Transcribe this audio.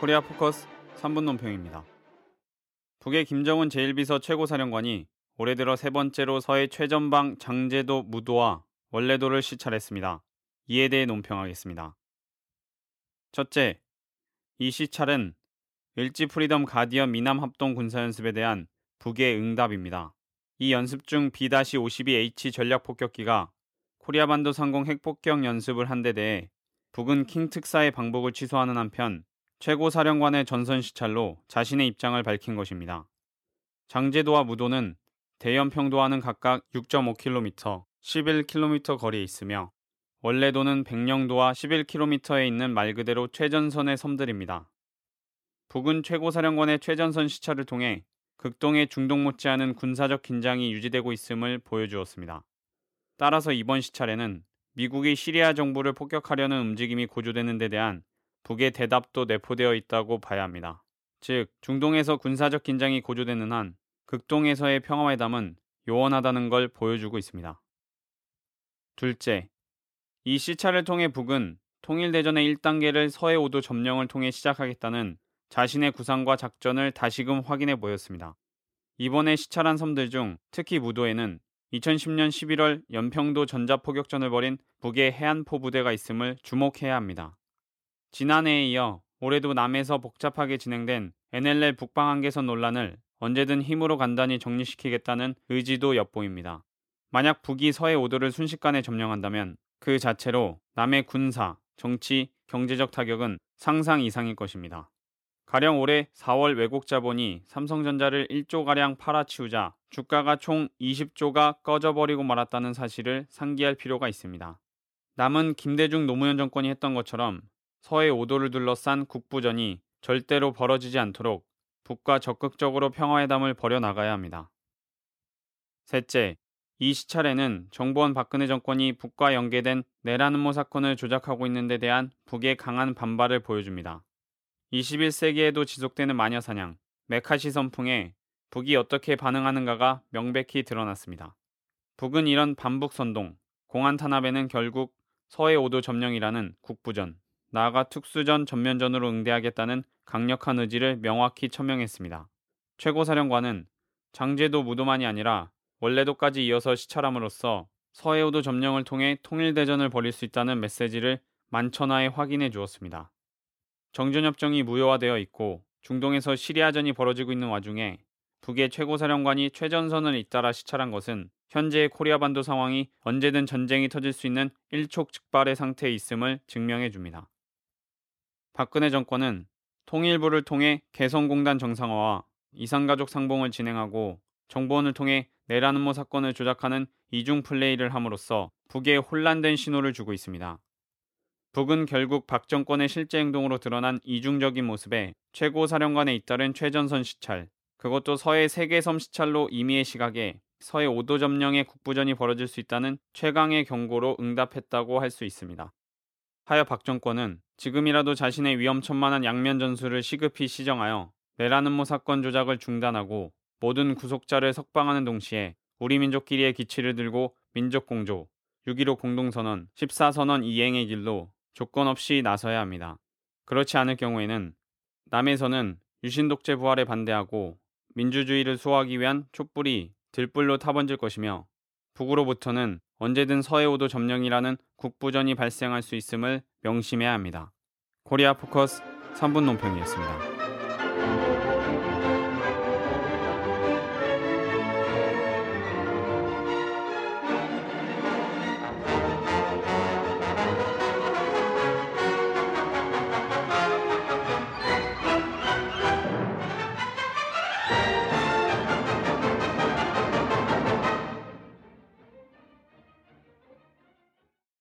코리아 포커스 3분 논평입니다. 북의 김정은 제1비서 최고사령관이 올해 들어 세 번째로 서해 최전방 장제도 무도와 월내도를 시찰했습니다. 이에 대해 논평하겠습니다. 첫째, 이 시찰은 을지 Freedom Guardian 미남 합동 군사연습에 대한 북의 응답입니다. 이 연습 중 B-52H 전략 폭격기가 코리아 반도 상공 핵폭격 연습을 한 데 대해 북은 킹 특사의 방북을 취소하는 한편 최고 사령관의 전선 시찰로 자신의 입장을 밝힌 것입니다. 장제도와 무도는 대연평도와는 각각 6.5km, 11km 거리에 있으며 원래도는 백령도와 11km에 있는 말 그대로 최전선의 섬들입니다. 북은 최고사령관의 최전선 시찰을 통해 극동의 중동 못지않은 군사적 긴장이 유지되고 있음을 보여주었습니다. 따라서 이번 시찰에는 미국이 시리아 정부를 폭격하려는 움직임이 고조되는 데 대한 북의 대답도 내포되어 있다고 봐야 합니다. 즉, 중동에서 군사적 긴장이 고조되는 한 극동에서의 평화회담은 요원하다는 걸 보여주고 있습니다. 둘째, 이 시찰을 통해 북은 통일대전의 1단계를 서해 오도 점령을 통해 시작하겠다는 자신의 구상과 작전을 다시금 확인해 보였습니다. 이번에 시찰한 섬들 중 특히 무도에는 2010년 11월 연평도 전자포격전을 벌인 북의 해안포 부대가 있음을 주목해야 합니다. 지난해에 이어 올해도 남에서 복잡하게 진행된 NLL 북방 한계선 논란을 언제든 힘으로 간단히 정리시키겠다는 의지도 엿보입니다. 만약 북이 서해 오도를 순식간에 점령한다면 그 자체로 남의 군사, 정치, 경제적 타격은 상상 이상일 것입니다. 가령 올해 4월 외국 자본이 삼성전자를 1조가량 팔아치우자 주가가 총 20조가 꺼져버리고 말았다는 사실을 상기할 필요가 있습니다. 남은 김대중 노무현 정권이 했던 것처럼 서해 오도를 둘러싼 국부전이 절대로 벌어지지 않도록 북과 적극적으로 평화회담을 벌여나가야 합니다. 셋째, 이 시찰에는 정부원 박근혜 정권이 북과 연계된 내란음모 사건을 조작하고 있는 데 대한 북의 강한 반발을 보여줍니다. 21세기에도 지속되는 마녀 사냥, 메카시 선풍에 북이 어떻게 반응하는가가 명백히 드러났습니다. 북은 이런 반북 선동, 공안 탄압에는 결국 서해 오도 점령이라는 국부전, 나아가 특수전 전면전으로 응대하겠다는 강력한 의지를 명확히 천명했습니다. 최고사령관은 장제도 무도만이 아니라 원래도까지 이어서 시찰함으로써 서해오도 점령을 통해 통일대전을 벌일 수 있다는 메시지를 만천하에 확인해 주었습니다. 정전협정이 무효화되어 있고 중동에서 시리아전이 벌어지고 있는 와중에 북의 최고사령관이 최전선을 잇따라 시찰한 것은 현재의 코리아 반도 상황이 언제든 전쟁이 터질 수 있는 일촉즉발의 상태에 있음을 증명해 줍니다. 박근혜 정권은 통일부를 통해 개성공단 정상화와 이산가족 상봉을 진행하고 정보원을 통해 내란음모 사건을 조작하는 이중 플레이를 함으로써 북에 혼란된 신호를 주고 있습니다. 북은 결국 박 정권의 실제 행동으로 드러난 이중적인 모습에 최고사령관에 잇따른 최전선 시찰, 그것도 서해 세계섬 시찰로 임의의 시각에 서해 5도 점령의 국부전이 벌어질 수 있다는 최강의 경고로 응답했다고 할 수 있습니다. 하여 박 정권은 지금이라도 자신의 위험천만한 양면 전술을 시급히 시정하여 내란음모 사건 조작을 중단하고 모든 구속자를 석방하는 동시에 우리 민족끼리의 기치를 들고 민족공조, 6.15 공동선언, 14선언 이행의 길로 조건 없이 나서야 합니다. 그렇지 않을 경우에는 남에서는 유신 독재 부활에 반대하고 민주주의를 수호하기 위한 촛불이 들불로 타번질 것이며 북으로부터는 언제든 서해오도 점령이라는 국부전이 발생할 수 있음을 명심해야 합니다. 코리아 포커스 3분 논평이었습니다.